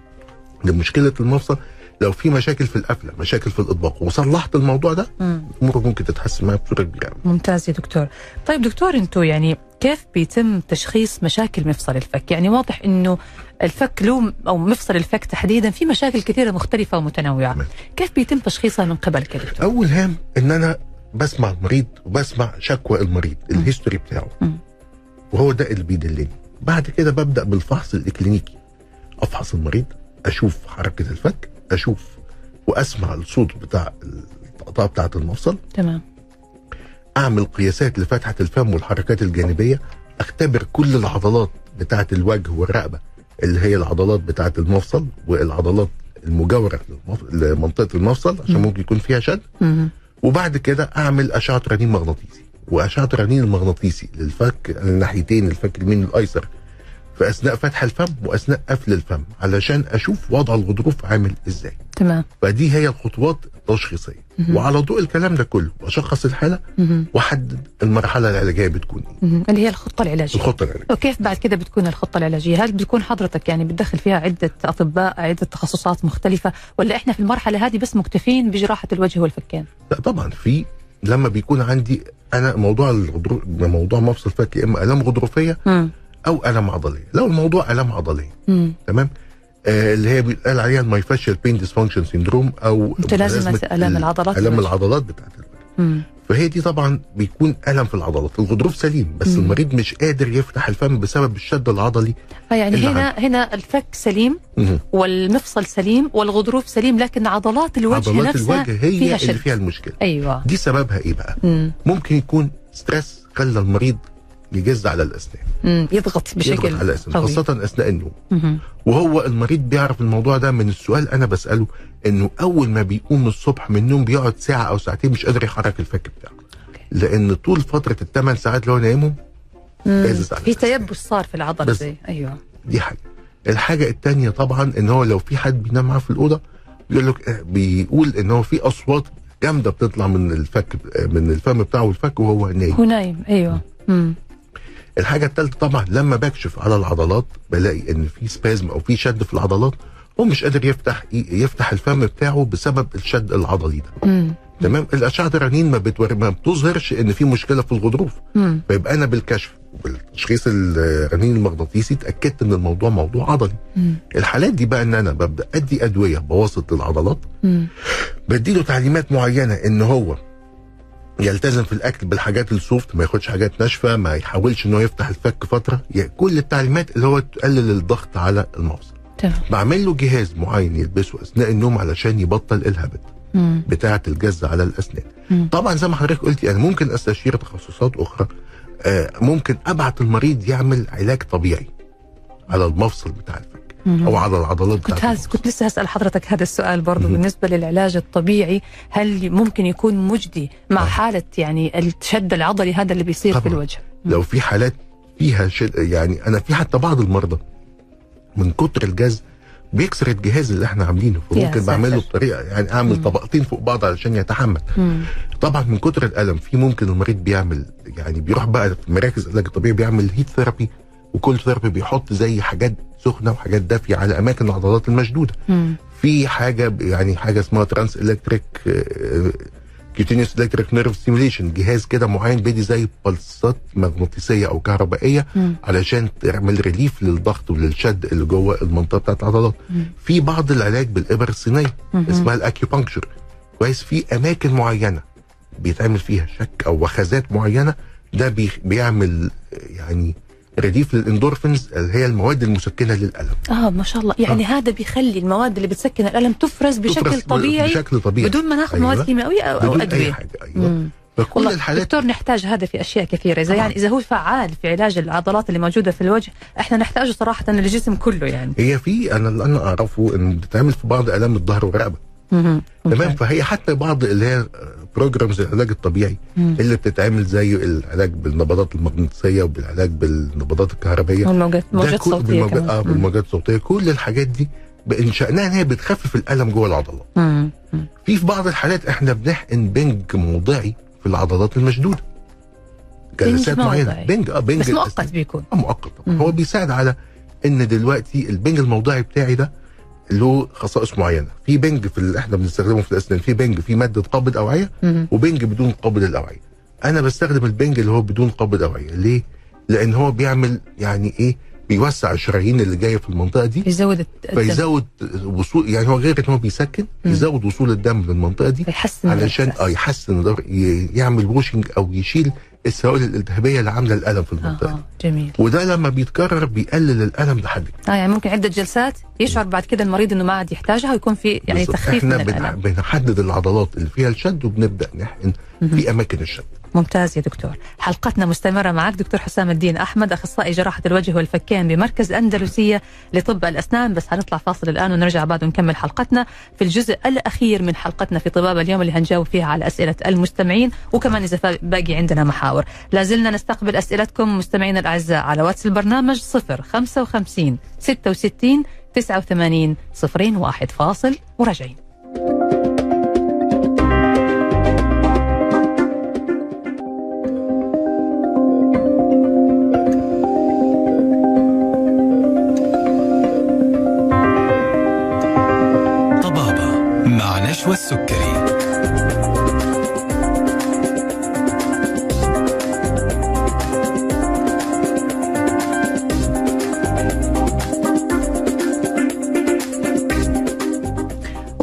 *coughs* لمشكلة المفصل لو في مشاكل في القفلة مشاكل في الإطباق وصلحت الموضوع ده مم. أمورك ممكن تتحسن معايا بصورة كبيرة. ممتاز يا دكتور طيب دكتور أنتم يعني كيف بيتم تشخيص مشاكل مفصل الفك يعني واضح إنه الفك له أو مفصل الفك تحديدا في مشاكل كثيرة مختلفة ومتنوعة تمام. كيف بيتم تشخيصها من قبلك يا دكتور أول هام إن أنا بسمع المريض وبسمع شكوى المريض الهيستوري بتاعه مم. وهو ده اللي بيدلني بعد كده ببدأ بالفحص الإكلينيكي أفحص المريض أشوف حركة الفك أشوف وأسمع الصوت بتاع الطقطقه بتاعة المفصل. تمام. أعمل قياسات لفتحة الفم والحركات الجانبية. أختبر كل العضلات بتاعة الوجه والرقبة اللي هي العضلات بتاعة المفصل والعضلات المجاورة لمنطقة المفصل عشان مم. ممكن يكون فيها شد. وبعد كده أعمل أشعة رنين مغناطيسي. وأشعة رنين المغناطيسي للفك الناحيتين الفك اليمين والأيسر. في اثناء فتح الفم وأثناء قفل الفم علشان أشوف وضع الغضروف عامل إزاي تمام فدي هي الخطوات التشخيصية. وعلى ضوء الكلام ده كله بشخص الحالة. وأحدد المرحلة العلاجية بتكون إيه. اللي هي الخطة العلاجية الخطة العلاجية وكيف بعد كده بتكون الخطة العلاجية؟ هل بتكون حضرتك يعني بتدخل فيها عدة أطباء عدة تخصصات مختلفة ولا إحنا في المرحلة هذه بس مكتفين بجراحة الوجه والفكين؟ لا طبعا في لما بيكون عندي أنا موضوع الغضروف موضوع مفصل فك يا إما آلام غضروفية. أو الام عضلية لو الموضوع الام عضلية مم. تمام آه اللي هي بيتقال عليها ال myofascial pain dysfunction syndrome أو متلازمة آلام العضلات الام. العضلات بتاعت مم. فهي دي طبعا بيكون ألم في العضلات الغضروف سليم بس مم. المريض مش قادر يفتح الفم بسبب الشد العضلي فيعني اللي هنا هنا الفك سليم مهم. والمفصل سليم والغضروف سليم لكن عضلات الوجه عضلات نفسها الوجه هي فيها اللي فيها المشكلة أيوة دي سببها إيه بقى مم. ممكن يكون stress خلى المريض يجز على الأسنان. يضغط بشكل يضغط على الأسنان قوي خاصة أثناء النوم. وهو المريض بيعرف الموضوع ده من السؤال أنا بسأله إنه أول ما بيقوم الصبح من النوم بيقعد ساعة أو ساعتين مش قادر يحرك الفك بتاعه لأن طول فترة الثمان ساعات اللي هو نايمهم في. تيبس صار في العضلة. زي أيوه دي حاجة الحاجة التانية طبعا إن هو لو في حد بينام معاه في الأوضة بيقول لك آه، بيقول إن هو في أصوات جامدة بتطلع من الفك آه، من الفم بتاعه والفك وهو نايم هو نايم أيوه مم. الحاجة الثالثه طبعا لما بكشف على العضلات بلاقي إن في سبازم أو في شد في العضلات هو مش قادر يفتح يفتح الفم بتاعه بسبب الشد العضلي ده مم. تمام الأشعة الرنين ما, بتور... ما بتظهرش إن في مشكلة في الغضروف مم. فيبقى أنا بالكشف وبالتشخيص الرنين المغناطيسي اتأكدت إن الموضوع موضوع عضلي مم. الحالات دي بقى إن أنا ببدأ أدي أدوية بواسط للعضلات مم. بديله تعليمات معينة إن هو يلتزم في الأكل بالحاجات السوفت ما ياخدش حاجات ناشفة ما يحاولش إن هو يفتح الفك فترة يعني كل التعليمات اللي هو تقلل الضغط على المفصل بعمل له جهاز معين يلبسه أثناء النوم علشان يبطل الهبت مم. بتاعة الجز على الأسنان مم. طبعا زي ما حضرتك قلتي أنا ممكن أستشير تخصصات أخرى آه ممكن أبعت المريض يعمل علاج طبيعي على المفصل بتاع الفك. أو على العضلات كنت هز كنت لسه هسأل حضرتك هذا السؤال برضو مهم. بالنسبة للعلاج الطبيعي هل ممكن يكون مجدي مع آه. حالة يعني الشد العضلي هذا اللي بيصير في طبعاً. الوجه لو في حالات فيها شد يعني أنا في حتى بعض المرضى من كتر الجز بيكسر الجهاز اللي إحنا عاملينه فممكن بعمله. بطريقة يعني أعمل مم. طبقتين فوق بعض علشان يتحمل مم. طبعا من كتر الألم في ممكن المريض بيعمل يعني بيروح بقى في مراكز العلاج الطبيعي بيعمل هيت ثيرابي و cold therapy بيحط زي حاجات سخنة وحاجات دافية على اماكن العضلات المشدودة مم. في حاجة يعني حاجة اسمها trans electric cutaneous electric nerve stimulation جهاز كده معين بيدي زي pulse ات مغناطيسية أو كهربائية مم. علشان تعمل relief للضغط وللشد اللي جوه المنطقة بتاعت العضلات مم. في بعض العلاج بالإبر الصينية. اسمها ال acupuncture كويس في أماكن معينة بيتعمل فيها شك أو وخزات معينة ده بي بيعمل يعني release لل endorphins اللي هي المواد المسكنة للألم آه ما شاء الله يعني آه. هذا بيخلي المواد اللي بتسكن الألم تفرز بشكل تفرز طبيعي بشكل طبيعي بدون ما ناخذ أيوة. مواد كيميائية أو, أو بدون أي أدوية حاجة أيوه مم. فكل الحالات دكتور نحتاج هذا في أشياء كثيرة إذا. يعني إذا هو فعال في علاج العضلات اللي موجودة في الوجه إحنا نحتاجه صراحة للجسم كله يعني هي في أنا اللي أنا أعرفه إن بتتعمل في بعض آلام الظهر والرقبة. تمام. فهي حتى بعض اللي هي programs العلاج الطبيعي مم. اللي بتتعمل زي العلاج بالنبضات المغناطيسية وبالعلاج بالنبضات الكهربائية والموجات موجات صوتية بالموجات آه. بالموجات الصوتيه كل الحاجات دي من شأنها إن هي بتخفف الألم جوه العضلات مم. مم. في في بعض الحالات إحنا بنحقن بنج موضعي في العضلات المشدودة جلسات. معينة بنج آه بنج بس مؤقت. بيكون آه، مؤقت. هو بيساعد على إن دلوقتي البنج الموضعي بتاعي ده له خصائص معينة. في بنج في اللي إحنا بنستخدمه في الأسنان. في بنج في مادة قابض أوعية. وبنج بدون قابض الأوعية. أنا بستخدم البنج اللي هو بدون قابض اوعيه ليه؟ لأن هو بيعمل يعني إيه؟ بيوسع الشرايين اللي جاية في المنطقة دي يزود الت- الدم فيزود وصول يعني هو غير إن هو بيسكن. يزود وصول الدم للمنطقه دي فيحسن علشان. آه يحسن يعمل washing أو يشيل السوائل الالتهابية اللي عاملة الألم في المنطقة آه. دي جميل وده لما بيتكرر بيقلل الألم لحد. آه يعني ممكن عدة جلسات يشعر بعد كده المريض إنه ما عاد يحتاجها ويكون في يعني. تخفيف إحنا من الألم بنحدد العضلات اللي فيها الشد وبنبدأ نحقن في أماكن الشد ممتاز يا دكتور. حلقتنا مستمرة معك دكتور حسام الدين أحمد أخصائي جراحة الوجه والفكين بمركز أندلسية لطب الأسنان. بس هنطلع فاصل الآن ونرجع بعد ونكمل حلقتنا في الجزء الأخير من حلقتنا في طبابة اليوم اللي هنجاوب فيها على أسئلة المستمعين وكمان إذا باقي عندنا محاور. لازلنا نستقبل أسئلتكم مستمعينا الأعزاء على واتس البرنامج 0 55 66 89 صفرين واحد فاصل. وراجعين. مع نشوى السكري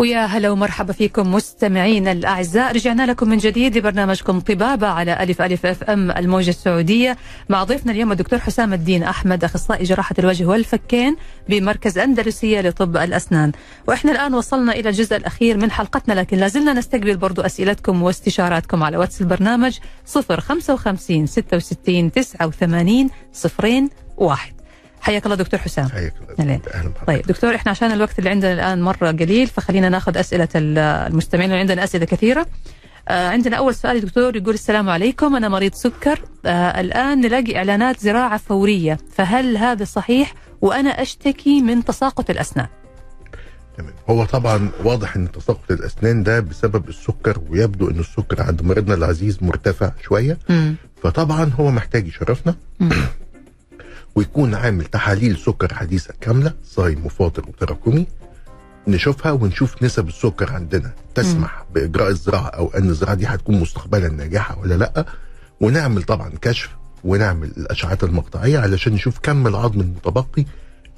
ويا هلا ومرحبا فيكم مستمعينا الأعزاء. رجعنا لكم من جديد لبرنامجكم طبابة على ألف ألف FM الموجة السعودية. مع ضيفنا اليوم الدكتور حسام الدين أحمد أخصائي جراحة الوجه والفكين بمركز أندلسية لطب الأسنان. وإحنا الآن وصلنا إلى الجزء الأخير من حلقتنا لكن لازلنا نستقبل برضو أسئلتكم واستشاراتكم على واتس البرنامج 055 66 89 صفرين واحد. حياك الله دكتور حسام. حياك أهلاً. أهلا بحضرتك. طيب دكتور إحنا عشان الوقت اللي عندنا الآن مرة قليل فخلينا ناخذ أسئلة ال- المستمعين اللي عندنا أسئلة كثيرة. آه عندنا أول سؤال دكتور يقول السلام عليكم أنا مريض سكر. آه الآن نلاقي إعلانات زراعة فورية فهل هذا صحيح؟ وأنا أشتكي من تساقط الأسنان. تمام. هو طبعا واضح إن تساقط الأسنان ده بسبب السكر ويبدو إن السكر عند مريضنا العزيز مرتفع شوية. مم. فطبعا هو محتاج يشرفنا. *clears throat* ويكون عامل تحاليل سكر حديثة كاملة صايم وفاطر وتراكمي. نشوفها ونشوف نسب السكر عندنا. تسمح بإجراء الزراعة أو أن الزراعة دي هتكون مستقبلا ناجحة ولا لأ. ونعمل طبعا كشف ونعمل الاشعات المقطعية علشان نشوف كم العظم المتبقي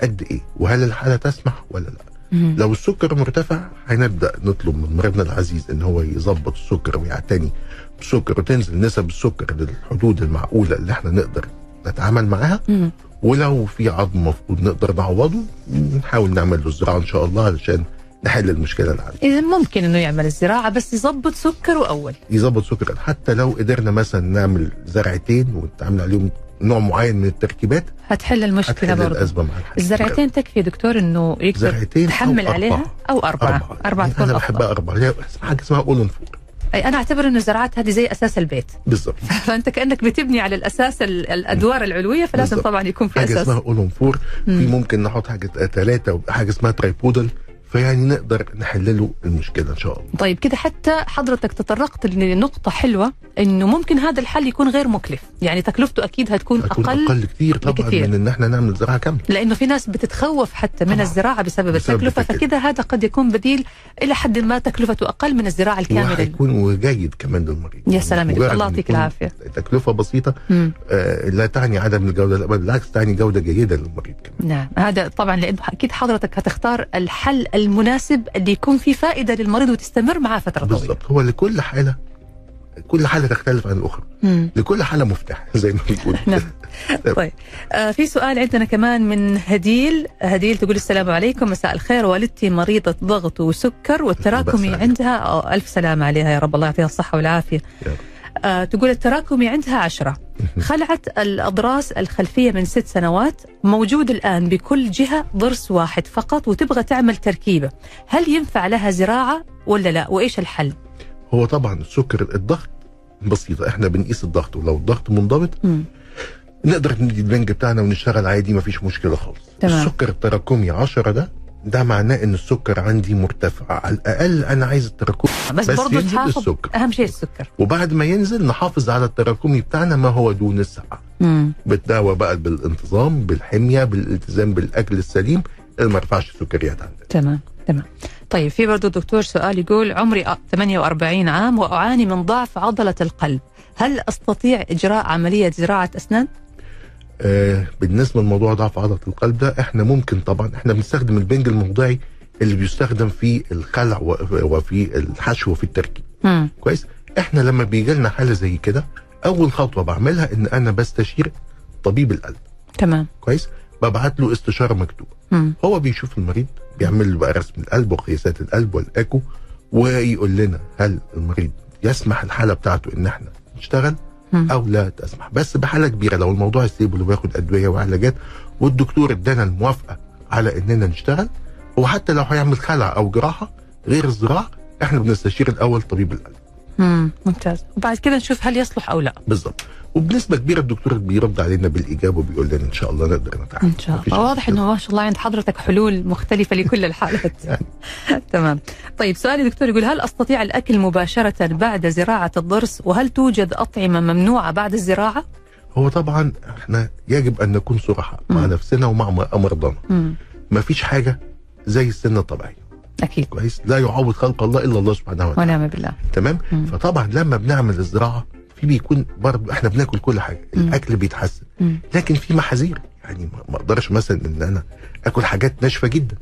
قد إيه وهل الحالة تسمح ولا لأ. مم. لو السكر مرتفع هنبدأ نطلب من مريضنا العزيز إن هو يظبط السكر ويعتني بالسكر وتنزل نسب السكر للحدود المعقولة اللي إحنا نقدر نتعامل معاها. ولو في عظم مفقود نقدر نعوضه نحاول نعمل له الزراعة إن شاء الله علشان نحل المشكلة اللي عنده اذا ممكن إنه يعمل الزراعة بس يظبط سكره أول. يظبط سكر حتى لو قدرنا مثلا نعمل زرعتين ونتعامل عليهم نوع معين من التركيبات هتحل المشكلة هتحل برضه. الأزمة مع الحاجة. الزرعتين تكفي دكتور إنه يقدر تحمل أو عليها أربعة. أو أربعة. أربعة, أربعة تكون أنا افضل بحبها أربعة. حاجة اسمها all on four أنا أعتبر إنه الزراعات هذه زي أساس البيت. بالظبط *laughs* فأنت كأنك بتبني على الأساس ال- الأدوار العلوية فلازم بالضبط. طبعا يكون في حاجة أساس. اسمها all on four. في مم. ممكن نحط حاجة ثلاثة حاجة اسمها tripodal فيعني نقدر نحل له المشكلة إن شاء الله. طيب كده حتى حضرتك تطرقت لنقطة حلوة إنه ممكن هذا الحل يكون غير مكلف، يعني تكلفته أكيد هتكون, هتكون أقل, أقل كتير طبعا بكتير. من إن إحنا نعمل زراعة كاملة. لأنه في ناس بتتخوف حتى من طبعاً. الزراعة بسبب, بسبب التكلفة. فكده هذا قد يكون بديل إلى حد ما تكلفته أقل من الزراعة الكاملة. وهيكون وجيد كمان للمريض. يا سلام مجرد الله يعطيك يكون العافية. تكلفة بسيطة مم. آه لا تعني عدم الجودة لا بالعكس تعني جودة جيدة للمريض كمان. نعم. هذا طبعا لأنه أكيد حضرتك هتختار الحل المناسب اللي يكون فيه فائدة للمريض وتستمر معاه فترة طويلة. بالظبط هو لكل حالة كل حالة تختلف عن الأخرى. لكل حالة مفتاح *laughs* زي ما بيقول نعم. طيب. آه في سؤال عندنا كمان من هديل. هديل تقول السلام عليكم. مساء الخير. والدتي مريضة ضغط وسكر والتراكمي عليك. عندها. ألف سلامة عليها يا رب. الله يعطيها الصحة والعافية. يا رب. آه تقول التراكمي عندها عشرة. *laughs* خلعت الأضراس الخلفية من ست سنوات موجود الآن بكل جهة ضرس واحد فقط وتبغى تعمل تركيبة. هل ينفع لها زراعة ولا لا؟ وإيش الحل؟ هو طبعا السكر الضغط بسيطه إحنا بنقيس الضغط ولو الضغط منضبط. نقدر ندي البنج بتاعنا ونشتغل عادي مفيش مشكلة خالص. تمام. السكر التراكمي 10 ده ده معناه إن السكر عندي مرتفع. على الأقل أنا عايز التراكمي. بس, بس ينزل تحافظ السكر. أهم شيء السكر. وبعد ما ينزل نحافظ على التراكمي بتاعنا ما هو دون السبعه. بتداوى بقى بالانتظام بالحمية بالالتزام بالأكل السليم. اللي ما يرفعش السكريات عندنا تمام تمام. طيب في برضو دكتور سؤال يقول عمري 48 عام وأعاني من ضعف عضلة القلب. هل أستطيع إجراء عملية زراعة أسنان؟ آه بالنسبة لموضوع ضعف عضلة القلب ده إحنا ممكن طبعا إحنا بنستخدم البنج الموضعي اللي بيستخدم في الخلع وفي الحشو وفي التركيب. كويس إحنا لما بيجي لنا حالة زي كده أول خطوة بعملها إن أنا بستشير طبيب القلب تمام كويس ببعت له استشارة مكتوبة مم. هو بيشوف المريض بيعمل له بقى رسم القلب وقياسات القلب والاكو ويقول لنا هل المريض يسمح الحالة بتاعته إن إحنا نشتغل. أو لا تسمح. بس بحالة كبيرة لو الموضوع stable وبياخد أدوية وعلاجات والدكتور ادانا الموافقة على إننا نشتغل وحتى لو هيعمل خلع أو جراحة غير الزراعة إحنا بنستشير الأول طبيب القلب. مم. ممتاز وبعد كده نشوف هل يصلح أو لا بالظبط وبنسبة كبيرة الدكتور بيرد علينا بالإجابة وبيقول لنا إن شاء الله نقدر نتعامل إن شاء الله واضح. أنه ما شاء الله عند حضرتك حلول مختلفة لكل الحالات يعني. *laughs* تمام طيب سؤالي دكتور يقول هل أستطيع الأكل مباشرة بعد زراعة الضرس وهل توجد أطعمة ممنوعة بعد الزراعة؟ هو طبعا إحنا يجب أن نكون صراحة مع. نفسنا ومع مرضانا مم. مفيش حاجة زي السنة الطبيعيه أكيد. كويس. لا يعوض خلق الله إلا الله سبحانه وتعالى. ونعم بالله. تمام؟ مم. فطبعا لما بنعمل الزراعة في بيكون برضه إحنا بناكل كل حاجة. مم. الأكل بيتحسن. مم. لكن في محاذير. يعني ما- أقدرش مثلا إن أنا آكل حاجات ناشفة جدا.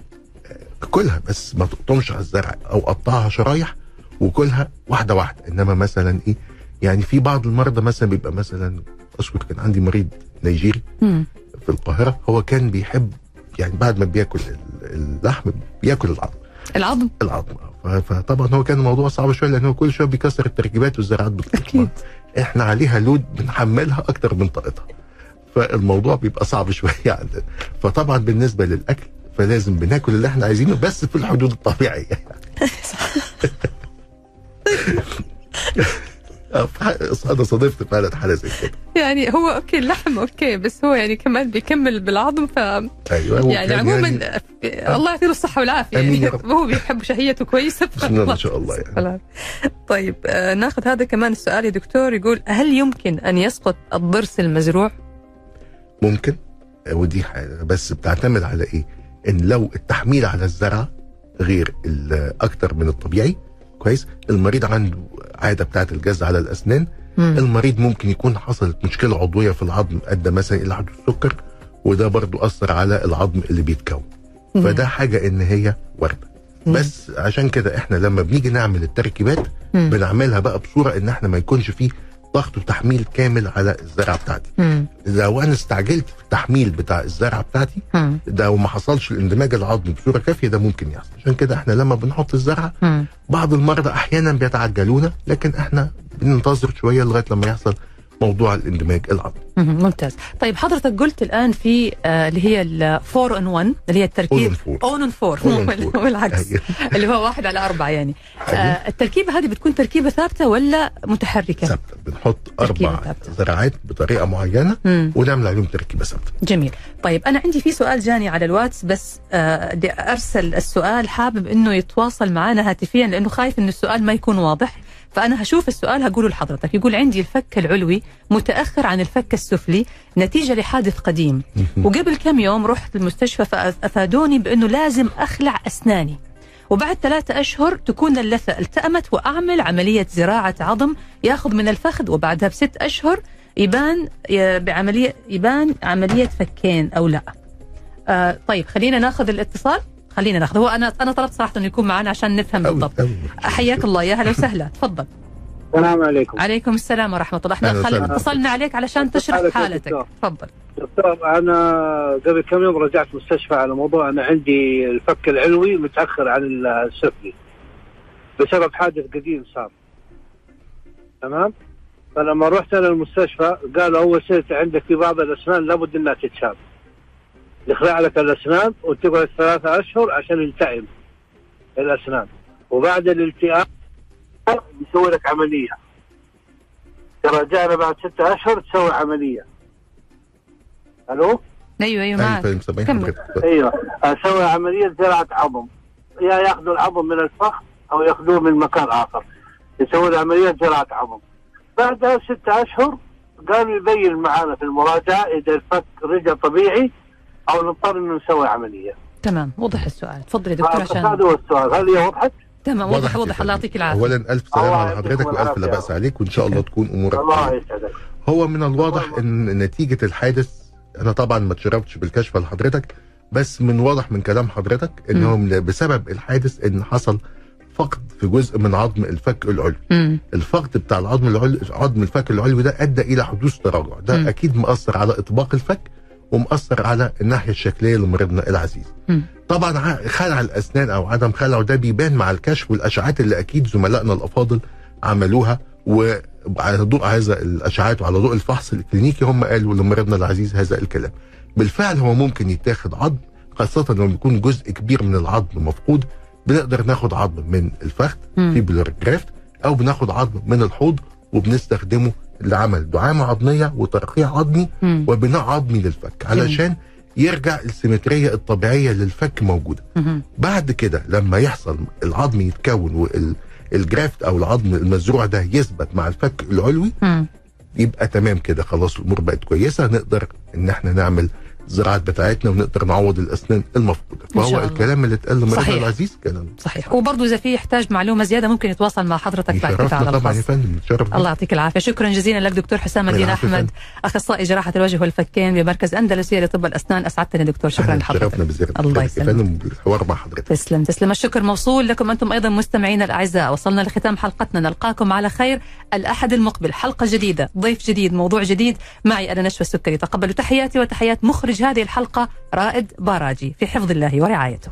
آه، كلها بس ما تقطمش على الزرع أو قطعها شرايح وكلها واحدة واحدة. إنما مثلا إيه؟ يعني في بعض المرضى مثلا بيبقى مثلا أذكر كان عندي مريض نيجيري مم. في القاهرة. هو كان بيحب يعني بعد ما بياكل ال- اللحم بياكل العظم. العظم. العظم. فطبعا هو كان الموضوع صعب شوية لأن هو كل شوية بيكسر التركيبات والزراعات بتطلع. أكيد. إحنا عليها load بنحملها أكتر من طاقتها. فالموضوع بيبقى صعب *laughs* شوية عندنا فطبعا بالنسبة للأكل فلازم بناكل اللي إحنا عايزينه بس في الحدود الطبيعية *laughs* *laughs* ف- أنا صادفت فعلا حالة زي كده يعني هو okay اللحم okay بس هو يعني كمان بيكمل بالعظم ف أيوه هو يعني عموما يعني الله يعطيه الصحة والعافية يعني. هو بيحب شهيته كويسة ما شاء الله يعني. طيب آه ناخذ هذا كمان السؤال يا دكتور يقول هل يمكن أن يسقط الضرس المزروع؟ ممكن آه، ودي حاجة بس بتعتمد على إيه؟ إن لو التحميل على الزرع غير أكتر من الطبيعي كويس المريض عنده عادة بتاعت الجز على الأسنان المريض ممكن يكون حصلت مشكلة عضوية في العظم ادى مثلا إلى حدوث سكر وده برضو أثر على العظم اللي بيتكون مم. فده حاجة إن هي وارده مم. بس عشان كده إحنا لما بنيجي نعمل التركيبات مم. بنعملها بقى بصورة إن إحنا ما يكونش فيه ضغط وتحميل كامل على الزرعة بتاعتي مم. لو أنا استعجلت في التحميل بتاع الزرعة بتاعتي مم. ده وما حصلش الاندماج العظمي بصورة كافية ده ممكن يحصل عشان كده إحنا لما بنحط الزرعة مم. بعض المرضى أحيانا بيتعجلونا لكن إحنا بننتظر شوية لغاية لما يحصل موضوع الاندماج العظمي مم. ممتاز طيب حضرتك قلت الآن في آه اللي هي ال four in one اللي هي التركيب. all on four All in four. مو *laughs* العكس أيوة. *laughs* اللي هو واحد على أربعة يعني آه أيوة. التركيبة هذه بتكون تركيبة ثابتة ولا متحركة؟ ثابتة بنحط أربع. زراعات بطريقة معينة مم. ونعمل عليهم تركيبة ثابتة جميل طيب أنا عندي في سؤال جاني على الواتس بس آه أرسل السؤال حابب أنه يتواصل معنا هاتفيا لأنه خايف أنه السؤال ما يكون واضح فأنا هشوف السؤال هقوله لحضرتك. يقول عندي الفك العلوي متأخر عن الفك السفلي نتيجة لحادث قديم. وقبل كم يوم رحت المستشفى فأفادوني بأنه لازم أخلع أسناني. وبعد ثلاثة أشهر تكون اللثة التأمت وأعمل عملية زراعة عظم ياخذ من الفخذ وبعدها بست أشهر يبان بعملية يبان عملية فكين أو لا. آه طيب خلينا ناخذ الاتصال. خلينا ناخذ. هو أنا أنا طلبت صراحة أنه يكون معنا عشان نفهم بالضبط. حياك الله يا هلا وسهلا. تفضل. السلام عليكم. عليكم السلام ورحمة الله. إحنا خل... اتصلنا عليك علشان تشرح حالتك. دكتور. تفضل. دكتور أنا قبل كم يوم رجعت مستشفى على موضوع أنا عندي الفك العلوي متأخر عن السفلي. بسبب حادث قديم صار. تمام؟ فلما رحت أنا المستشفى قالوا أول شيء عندك في بعض الأسنان لابد إنها تتشال يخلع لك الأسنان وتقعد ثلاثة أشهر عشان يلتئم الأسنان. وبعد الالتئام يسوي لك عملية. رجعنا بعد ستة أشهر تسوي عملية. ألو؟ أيوه أيوه أيوة، معك. أيوه. أسوي عملية زراعة عظم. يا يأخذوا العظم من الفخذ أو يأخذوه من مكان آخر. يسوي له عملية زراعة عظم. بعدها ستة أشهر قالوا يبين معانا في المراجعة إذا الفك رجع طبيعي أو نضطر إنه نسوي عملية تمام وضح السؤال تفضل يا دكتور هذا عشان هو السؤال هل هي وضحت؟ تمام وضح واضح وضح. الله يعطيك العافية اولا ألف سلامة على حضرتك وألف لا. باس عليك وإن شاء الله تكون أمورك الله. يسعدك هو من الواضح إن نتيجة الحادث أنا طبعا ما اتشرفتش بالكشف لحضرتك بس من واضح من كلام حضرتك ان مم. هو من- بسبب الحادث إن حصل فقد في جزء من عظم الفك العلوي مم. الفقد بتاع العظم العلوي عظم الفك العلوي ده أدى إلى حدوث تراجع ده مم. أكيد مأثر على إطباق الفك ومأثر على الناحية الشكلية لمريضنا العزيز. طبعا خلع الأسنان أو عدم خلعه ده بيبان مع الكشف والأشعات اللي أكيد زملائنا الأفاضل عملوها وعلى ضوء هذا الأشعات وعلى ضوء الفحص الكلينيكي هم قالوا لمريضنا العزيز هذا الكلام بالفعل هو ممكن يتاخد عظم خاصة لما يكون جزء كبير من العظم مفقود بنقدر ناخد عظم من الفخذ. في بلور جرافت أو بناخد عظم من الحوض وبنستخدمه لعمل دعامة عظمية وترقيع عظمي مم. وبناء عظمي للفك علشان يرجع السيمترية الطبيعية للفك موجودة مم. بعد كده لما يحصل العظم يتكون والجرافت أو العظم المزروع ده يثبت مع الفك العلوي مم. يبقى تمام كده خلاص الأمور بقت كويسة نقدر إن إحنا نعمل الزراعات بتاعتنا ونقدر نعوض الأسنان المفقودة. فهو الله. الكلام اللي اتقال صحيح. العزيز كان صحيح. وبرضه إذا في يحتاج معلومة زيادة ممكن يتواصل مع حضرتك بعد كده على طبعا يا فندم الله يعطيك العافية. شكرا جزيلا لك دكتور حسام الدين أحمد أخصائي جراحة الوجه والفكين بمركز اندلسيه لطب الأسنان. أسعدتني دكتور. شكرا لحضرتك. الله يسلمك. فندم. بالحوار مع حضرتك. تسلم تسلم. الشكر موصول لكم أنتم أيضا مستمعينا الأعزاء. وصلنا لختام حلقتنا. نلقاكم على خير الأحد المقبل. حلقة جديدة ضيف جديد موضوع جديد. معي أنا نشوى السكري. تقبلوا تحياتي وتحيات مخرج يخرج هذه الحلقة رائد باراجي في حفظ الله ورعايته.